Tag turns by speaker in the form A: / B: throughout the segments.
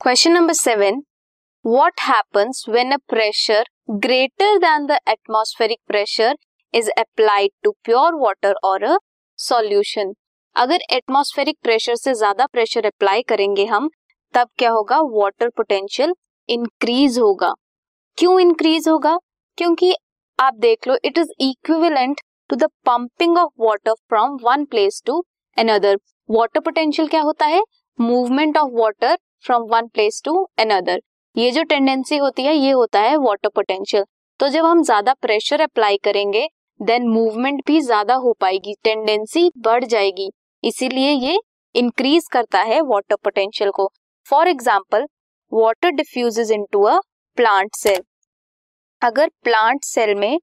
A: Question number seven what happens when a pressure greater than the atmospheric pressure is applied to pure water और a solution अगर atmospheric pressure से ज़्यादा pressure apply करेंगे हम, तब क्या होगा? वाटर पोटेंशियल इंक्रीज होगा। क्यों इंक्रीज होगा? क्योंकि आप देख लो it is equivalent to the pumping of water from one place to another water potential क्या होता है? Movement of water from one place to another ये जो टेंडेंसी होती है, ये होता है वाटर पोटेंशियल तो जब हम ज़्यादा प्रेशर अप्लाई करेंगे देन मूवमेंट भी ज़्यादा हो पाएगी टेंडेंसी बढ़ जाएगी. इसीलिए ये इंक्रीज करता है वाटर पोटेंशियल को. For example water into a plant cell अगर प्लांट सेल में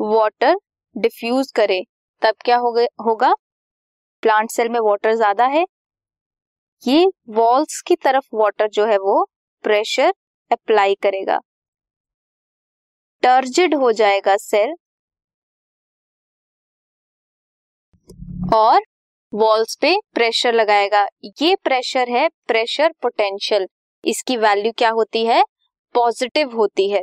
A: वाटर डिफ्यूज करे, तब क्या होगा प्लांट सेल में वाटर ज़्यादा है ये वॉल्स की तरफ़ वाटर जो है वो प्रेशर अप्लाई करेगा। टर्जिड हो जाएगा सेल और वॉल्स पे प्रेशर लगाएगा। ये प्रेशर है प्रेशर पोटेंशियल इसकी वैल्यू क्या होती है? पॉजिटिव होती है।